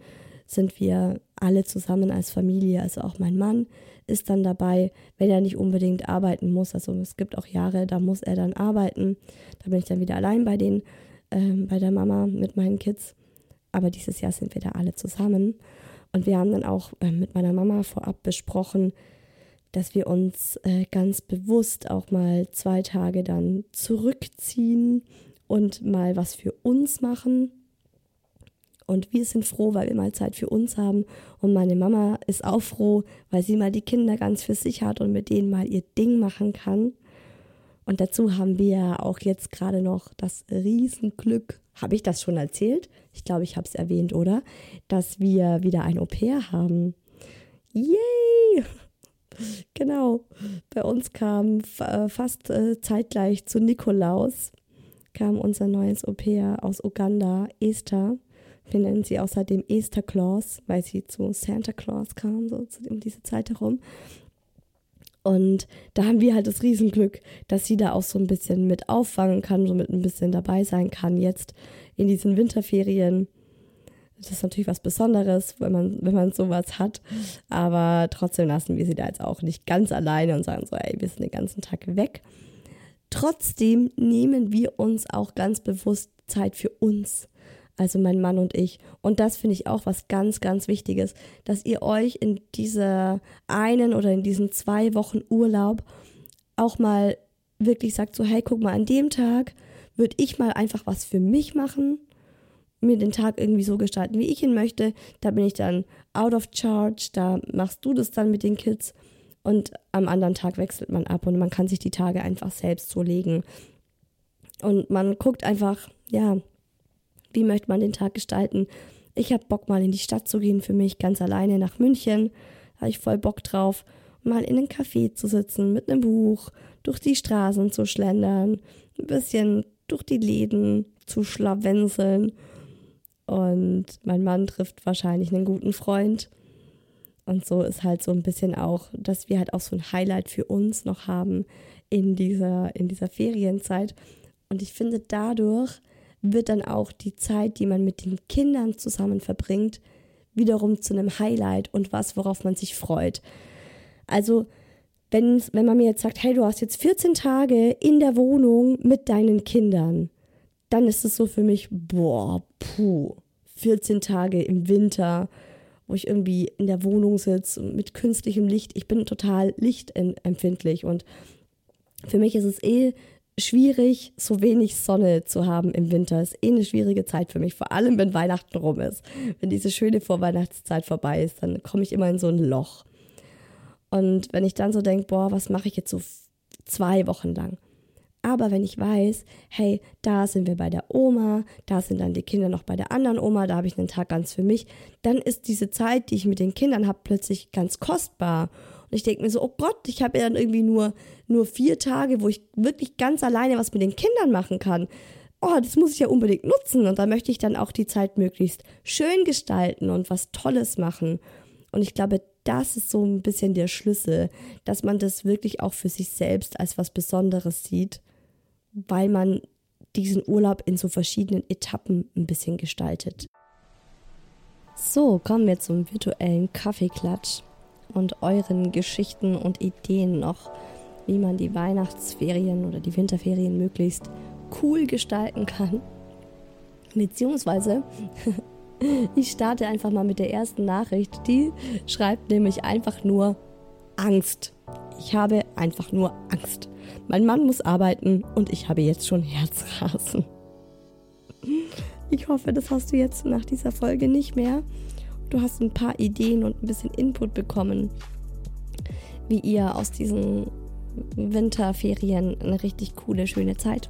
sind wir alle zusammen als Familie. Also auch mein Mann ist dann dabei, wenn er nicht unbedingt arbeiten muss. Also es gibt auch Jahre, da muss er dann arbeiten. Da bin ich dann wieder allein bei den, ähm, bei der Mama mit meinen Kids. Aber dieses Jahr sind wir da alle zusammen. Und wir haben dann auch äh, mit meiner Mama vorab besprochen, dass wir uns äh, ganz bewusst auch mal zwei Tage dann zurückziehen und mal was für uns machen. Und wir sind froh, weil wir mal Zeit für uns haben. Und meine Mama ist auch froh, weil sie mal die Kinder ganz für sich hat und mit denen mal ihr Ding machen kann. Und dazu haben wir auch jetzt gerade noch das Riesenglück, habe ich das schon erzählt? Ich glaube, ich habe es erwähnt, oder? Dass wir wieder ein Au-pair haben. Yay! <laughs> Genau. Bei uns kam äh, fast äh, zeitgleich zu Nikolaus kam unser neues Au-pair aus Uganda, Esther. Wir nennen sie außerdem Esther Claus, weil sie zu Santa Claus kam, so um diese Zeit herum. Und da haben wir halt das Riesenglück, dass sie da auch so ein bisschen mit auffangen kann, so mit ein bisschen dabei sein kann jetzt in diesen Winterferien. Das ist natürlich was Besonderes, wenn man, wenn man sowas hat. Aber trotzdem lassen wir sie da jetzt auch nicht ganz alleine und sagen so, ey, wir sind den ganzen Tag weg. Trotzdem nehmen wir uns auch ganz bewusst Zeit für uns also mein Mann und ich. Und das finde ich auch was ganz, ganz Wichtiges, dass ihr euch in dieser einen oder in diesen zwei Wochen Urlaub auch mal wirklich sagt, so, hey, guck mal, an dem Tag würde ich mal einfach was für mich machen, mir den Tag irgendwie so gestalten, wie ich ihn möchte. Da bin ich dann out of charge, da machst du das dann mit den Kids und am anderen Tag wechselt man ab und man kann sich die Tage einfach selbst so legen. Und man guckt einfach, ja, wie möchte man den Tag gestalten? Ich habe Bock, mal in die Stadt zu gehen für mich, ganz alleine nach München. Da habe ich voll Bock drauf, mal in einem Café zu sitzen mit einem Buch, durch die Straßen zu schlendern, ein bisschen durch die Läden zu schlawenzeln. Und mein Mann trifft wahrscheinlich einen guten Freund. Und so ist halt so ein bisschen auch, dass wir halt auch so ein Highlight für uns noch haben in dieser, in dieser Ferienzeit. Und ich finde, dadurch wird dann auch die Zeit, die man mit den Kindern zusammen verbringt, wiederum zu einem Highlight und was, worauf man sich freut. Also, wenn, wenn man mir jetzt sagt, hey, du hast jetzt 14 Tage in der Wohnung mit deinen Kindern, dann ist es so für mich, boah, puh, 14 Tage im Winter, wo ich irgendwie in der Wohnung sitze mit künstlichem Licht. Ich bin total lichtempfindlich und für mich ist es eh schwierig, so wenig Sonne zu haben im Winter. Ist eh eine schwierige Zeit für mich, vor allem wenn Weihnachten rum ist. Wenn diese schöne Vorweihnachtszeit vorbei ist, dann komme ich immer in so ein Loch. Und wenn ich dann so denke, boah, was mache ich jetzt so zwei Wochen lang? Aber wenn ich weiß, hey, da sind wir bei der Oma, da sind dann die Kinder noch bei der anderen Oma, da habe ich einen Tag ganz für mich, dann ist diese Zeit, die ich mit den Kindern habe, plötzlich ganz kostbar. Und ich denke mir so, oh Gott, ich habe ja dann irgendwie nur, nur vier Tage, wo ich wirklich ganz alleine was mit den Kindern machen kann. Oh, das muss ich ja unbedingt nutzen. Und da möchte ich dann auch die Zeit möglichst schön gestalten und was Tolles machen. Und ich glaube, das ist so ein bisschen der Schlüssel, dass man das wirklich auch für sich selbst als was Besonderes sieht, weil man diesen Urlaub in so verschiedenen Etappen ein bisschen gestaltet. So, kommen wir zum virtuellen Kaffeeklatsch und euren Geschichten und Ideen noch, wie man die Weihnachtsferien oder die Winterferien möglichst cool gestalten kann. Beziehungsweise, <laughs> ich starte einfach mal mit der ersten Nachricht. Die schreibt nämlich einfach nur Angst. Ich habe einfach nur Angst. Mein Mann muss arbeiten und ich habe jetzt schon Herzrasen. Ich hoffe, das hast du jetzt nach dieser Folge nicht mehr du hast ein paar Ideen und ein bisschen Input bekommen, wie ihr aus diesen Winterferien eine richtig coole, schöne Zeit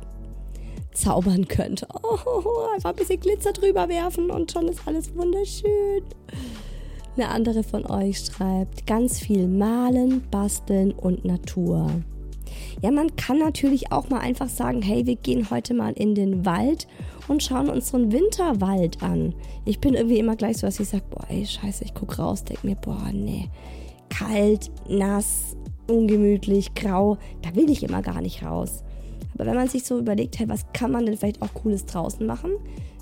zaubern könnt. <laughs> Oh, einfach ein bisschen Glitzer drüber werfen und schon ist alles wunderschön. Eine andere von euch schreibt ganz viel malen, basteln und Natur. Ja, man kann natürlich auch mal einfach sagen, hey, wir gehen heute mal in den Wald und schauen uns so einen Winterwald an. Ich bin irgendwie immer gleich so, dass ich sage, boah, ey, scheiße, ich gucke raus, denke mir, boah, nee, kalt, nass, ungemütlich, grau, da will ich immer gar nicht raus. Aber wenn man sich so überlegt, hey, was kann man denn vielleicht auch Cooles draußen machen,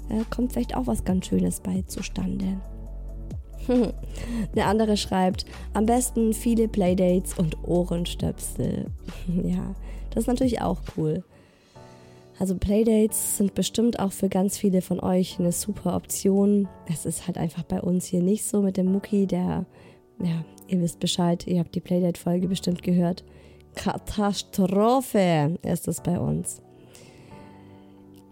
äh, kommt vielleicht auch was ganz Schönes bei zustande. <laughs> Eine andere schreibt, am besten viele Playdates und Ohrenstöpsel. <laughs> ja, das ist natürlich auch cool. Also Playdates sind bestimmt auch für ganz viele von euch eine super Option. Es ist halt einfach bei uns hier nicht so mit dem Mucki, der, ja, ihr wisst Bescheid, ihr habt die Playdate-Folge bestimmt gehört. Katastrophe ist es bei uns.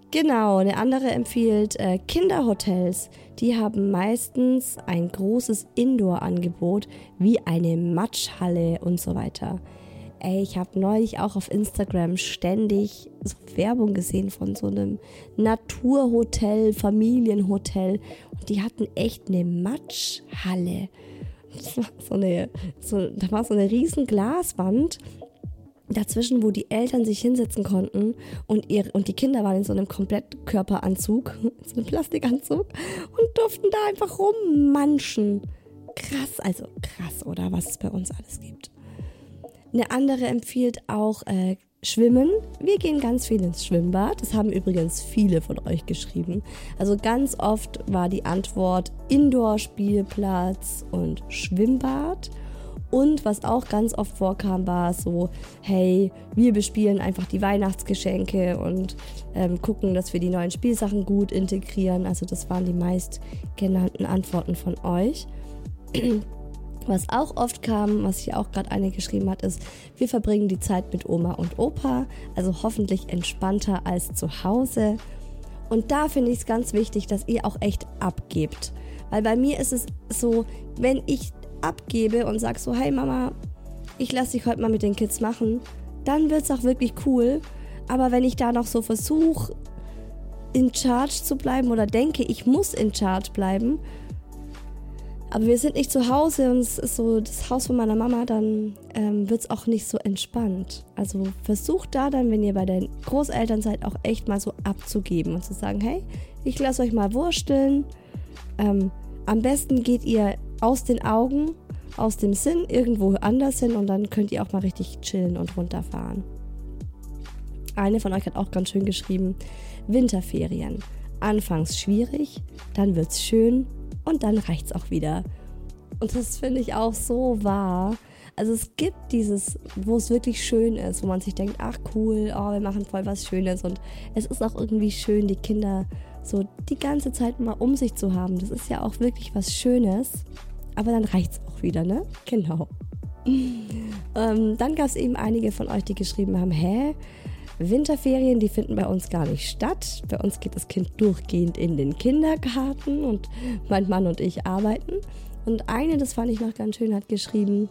Genau, eine andere empfiehlt äh, Kinderhotels. Die haben meistens ein großes Indoor-Angebot wie eine Matschhalle und so weiter. Ey, ich habe neulich auch auf Instagram ständig so Werbung gesehen von so einem Naturhotel, Familienhotel. Und die hatten echt eine Matschhalle. <laughs> So eine, so, da war so eine riesen Glaswand dazwischen, wo die Eltern sich hinsetzen konnten und, ihr, und die Kinder waren in so einem Komplettkörperanzug, <laughs> so einem Plastikanzug und durften da einfach rummanschen. Krass, also krass, oder was es bei uns alles gibt. Eine andere empfiehlt auch äh, Schwimmen. Wir gehen ganz viel ins Schwimmbad. Das haben übrigens viele von euch geschrieben. Also ganz oft war die Antwort Indoor-Spielplatz und Schwimmbad. Und was auch ganz oft vorkam, war so, hey, wir bespielen einfach die Weihnachtsgeschenke und ähm, gucken, dass wir die neuen Spielsachen gut integrieren. Also das waren die meist genannten Antworten von euch. <clears throat> Was auch oft kam, was hier auch gerade eine geschrieben hat, ist, wir verbringen die Zeit mit Oma und Opa, also hoffentlich entspannter als zu Hause. Und da finde ich es ganz wichtig, dass ihr auch echt abgebt. Weil bei mir ist es so, wenn ich abgebe und sage so, hey Mama, ich lasse dich heute mal mit den Kids machen, dann wird es auch wirklich cool. Aber wenn ich da noch so versuche, in Charge zu bleiben oder denke, ich muss in Charge bleiben, aber wir sind nicht zu Hause und es ist so das Haus von meiner Mama, dann ähm, wird es auch nicht so entspannt. Also versucht da dann, wenn ihr bei den Großeltern seid, auch echt mal so abzugeben und zu sagen, hey, ich lasse euch mal wursteln. Ähm, am besten geht ihr aus den Augen, aus dem Sinn irgendwo anders hin und dann könnt ihr auch mal richtig chillen und runterfahren. Eine von euch hat auch ganz schön geschrieben, Winterferien. Anfangs schwierig, dann wird's schön und dann reicht's auch wieder. Und das finde ich auch so wahr. Also es gibt dieses, wo es wirklich schön ist, wo man sich denkt, ach cool, oh, wir machen voll was Schönes. Und es ist auch irgendwie schön, die Kinder so die ganze Zeit mal um sich zu haben. Das ist ja auch wirklich was Schönes. Aber dann reicht's auch wieder, ne? Genau. <laughs> ähm, dann gab es eben einige von euch, die geschrieben haben, hä? Winterferien, die finden bei uns gar nicht statt. Bei uns geht das Kind durchgehend in den Kindergarten und mein Mann und ich arbeiten. Und eine, das fand ich noch ganz schön, hat geschrieben,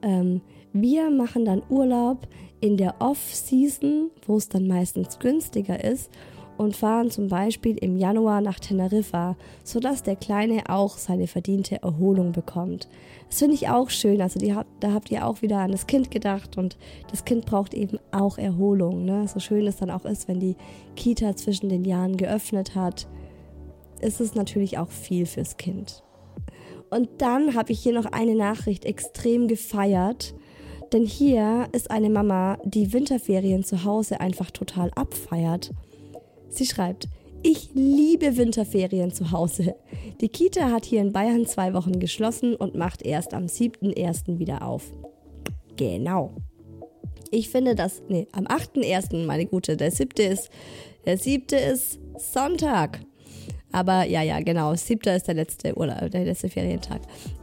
ähm, wir machen dann Urlaub in der Off-Season, wo es dann meistens günstiger ist und fahren zum Beispiel im Januar nach Teneriffa, sodass der Kleine auch seine verdiente Erholung bekommt. Das finde ich auch schön. Also die, da habt ihr auch wieder an das Kind gedacht und das Kind braucht eben auch Erholung. Ne? So schön es dann auch ist, wenn die Kita zwischen den Jahren geöffnet hat, ist es natürlich auch viel fürs Kind. Und dann habe ich hier noch eine Nachricht extrem gefeiert. Denn hier ist eine Mama, die Winterferien zu Hause einfach total abfeiert. Sie schreibt, ich liebe Winterferien zu Hause. Die Kita hat hier in Bayern zwei Wochen geschlossen und macht erst am 7.1. wieder auf. Genau. Ich finde das, nee, am 8.1., meine Gute, der siebte ist, der siebte ist Sonntag. Aber ja, ja, genau. Siebter ist der letzte Urlaub, der letzte Ferientag.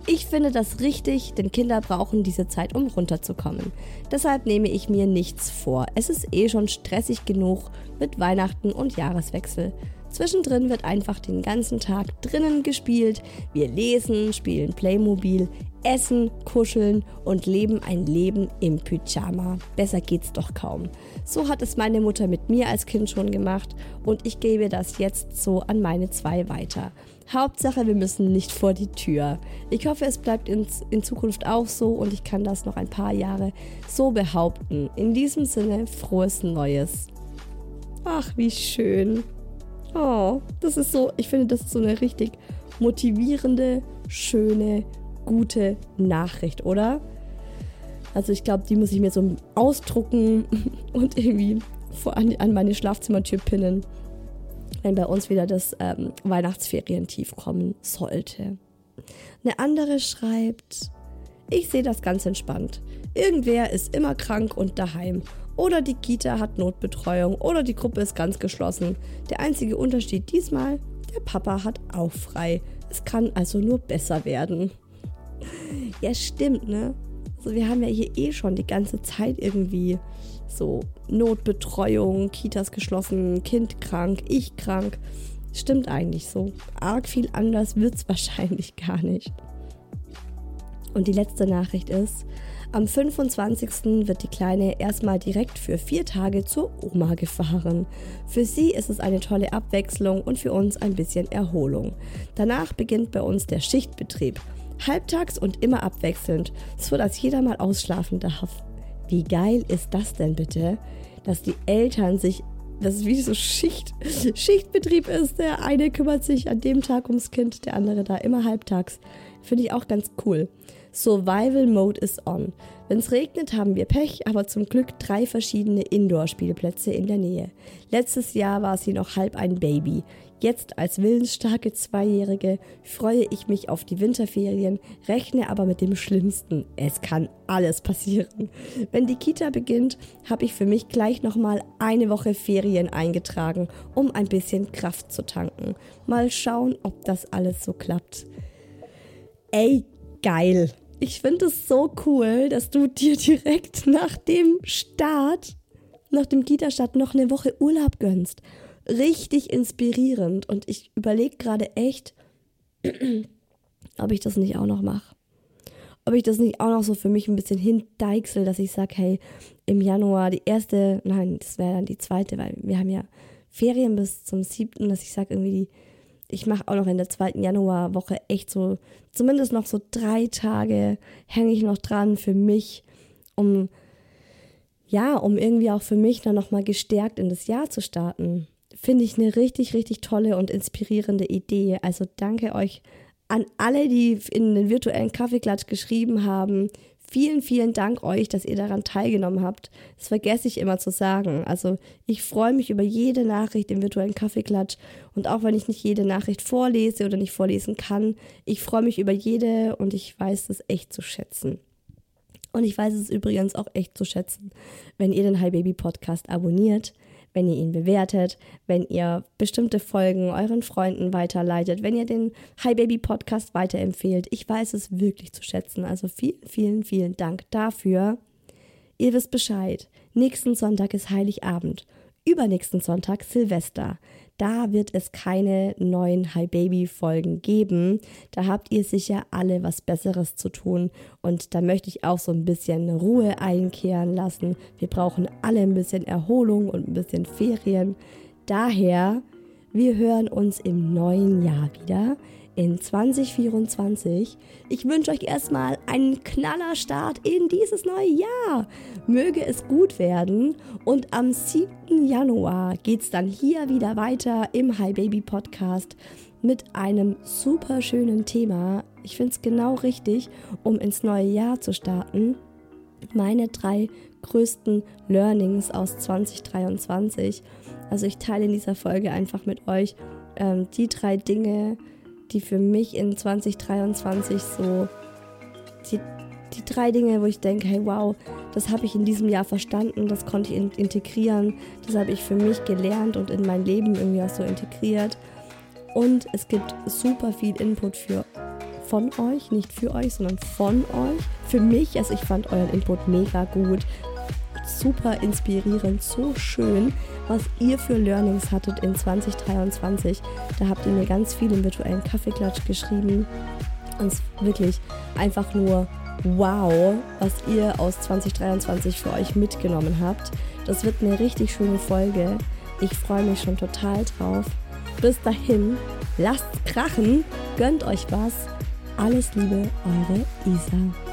Ich finde das richtig, denn Kinder brauchen diese Zeit, um runterzukommen. Deshalb nehme ich mir nichts vor. Es ist eh schon stressig genug mit Weihnachten und Jahreswechsel. Zwischendrin wird einfach den ganzen Tag drinnen gespielt. Wir lesen, spielen Playmobil, essen, kuscheln und leben ein Leben im Pyjama. Besser geht's doch kaum. So hat es meine Mutter mit mir als Kind schon gemacht und ich gebe das jetzt so an meine zwei weiter. Hauptsache, wir müssen nicht vor die Tür. Ich hoffe, es bleibt in, Zukunft auch so und ich kann das noch ein paar Jahre so behaupten. In diesem Sinne, frohes Neues. Ach, wie schön. Oh, das ist so, ich finde, das ist so eine richtig motivierende, schöne, gute Nachricht, oder? Also ich glaube, die muss ich mir so ausdrucken <laughs> und irgendwie vor an, an meine Schlafzimmertür pinnen, wenn bei uns wieder das ähm, Weihnachtsferientief kommen sollte. Eine andere schreibt, ich sehe das ganz entspannt. Irgendwer ist immer krank und daheim Oder die Kita hat Notbetreuung oder die Gruppe ist ganz geschlossen. Der einzige Unterschied diesmal, der Papa hat auch frei. Es kann also nur besser werden. Ja, stimmt, ne? Also wir haben ja hier eh schon die ganze Zeit irgendwie so Notbetreuung, Kitas geschlossen, Kind krank, ich krank. Stimmt eigentlich so. Arg viel anders wird es <laughs> wahrscheinlich gar nicht. Und die letzte Nachricht ist, am 25. wird die Kleine erstmal direkt für vier Tage zur Oma gefahren. Für sie ist es eine tolle Abwechslung und für uns ein bisschen Erholung. Danach beginnt bei uns der Schichtbetrieb. Halbtags und immer abwechselnd, so dass jeder mal ausschlafen darf. Wie geil ist das denn bitte, dass die Eltern sich das ist wie so Schicht, <laughs> Schichtbetrieb ist. Der eine kümmert sich an dem Tag ums Kind, der andere da immer halbtags. Finde ich auch ganz cool. Survival Mode ist on. Wenn es regnet, haben wir Pech, aber zum Glück drei verschiedene Indoor-Spielplätze in der Nähe. Letztes Jahr war sie noch halb ein Baby. Jetzt als willensstarke Zweijährige freue ich mich auf die Winterferien, rechne aber mit dem Schlimmsten. Es kann alles passieren. Wenn die Kita beginnt, habe ich für mich gleich nochmal eine Woche Ferien eingetragen, um ein bisschen Kraft zu tanken. Mal schauen, ob das alles so klappt. Ey, geil. Ich finde es so cool, dass du dir direkt nach dem Start, nach dem Kita-Start noch eine Woche Urlaub gönnst. Richtig inspirierend. Und ich überlege gerade echt, ob ich das nicht auch noch mache. Ob ich das nicht auch noch so für mich ein bisschen hindeichsel, dass ich sage, hey, im Januar die erste, nein, das wäre dann die zweite, weil wir haben ja Ferien bis zum siebten, dass ich sage, irgendwie die ich mache auch noch in der zweiten Januarwoche echt so, zumindest noch so drei Tage hänge ich noch dran für mich, um, ja, um irgendwie auch für mich dann nochmal gestärkt in das Jahr zu starten. Finde ich eine richtig, richtig tolle und inspirierende Idee. Also danke euch an alle, die in den virtuellen Kaffeeklatsch geschrieben haben. Vielen, vielen Dank euch, dass ihr daran teilgenommen habt. Das vergesse ich immer zu sagen. Also ich freue mich über jede Nachricht im virtuellen Kaffeeklatsch und auch wenn ich nicht jede Nachricht vorlese oder nicht vorlesen kann, ich freue mich über jede und ich weiß es echt zu schätzen. Und ich weiß es übrigens auch echt zu schätzen, wenn ihr den Hi Baby Podcast abonniert wenn ihr ihn bewertet, wenn ihr bestimmte Folgen euren Freunden weiterleitet, wenn ihr den Hi Baby Podcast weiterempfehlt. Ich weiß es wirklich zu schätzen. Also vielen, vielen, vielen Dank dafür. Ihr wisst Bescheid. Nächsten Sonntag ist Heiligabend. Übernächsten Sonntag Silvester. Da wird es keine neuen Hi Baby Folgen geben. Da habt ihr sicher alle was Besseres zu tun. Und da möchte ich auch so ein bisschen Ruhe einkehren lassen. Wir brauchen alle ein bisschen Erholung und ein bisschen Ferien. Daher, wir hören uns im neuen Jahr wieder in 2024. Ich wünsche euch erstmal einen Knallerstart in dieses neue Jahr. Möge es gut werden. Und am 7. Januar geht es dann hier wieder weiter im Hi Baby Podcast mit einem super schönen Thema. Ich finde es genau richtig, um ins neue Jahr zu starten. Meine drei größten Learnings aus 2023. Also ich teile in dieser Folge einfach mit euch ähm, die drei Dinge, die für mich in 2023 so die, die drei Dinge, wo ich denke, hey wow, das habe ich in diesem Jahr verstanden, das konnte ich in integrieren, das habe ich für mich gelernt und in mein Leben irgendwie auch so integriert. Und es gibt super viel Input für von euch, nicht für euch, sondern von euch. Für mich, also ich fand euren Input mega gut super inspirierend, so schön, was ihr für Learnings hattet in 2023. Da habt ihr mir ganz viel im virtuellen Kaffeeklatsch geschrieben. Und wirklich einfach nur wow, was ihr aus 2023 für euch mitgenommen habt. Das wird eine richtig schöne Folge. Ich freue mich schon total drauf. Bis dahin, lasst krachen, gönnt euch was. Alles Liebe, eure Isa.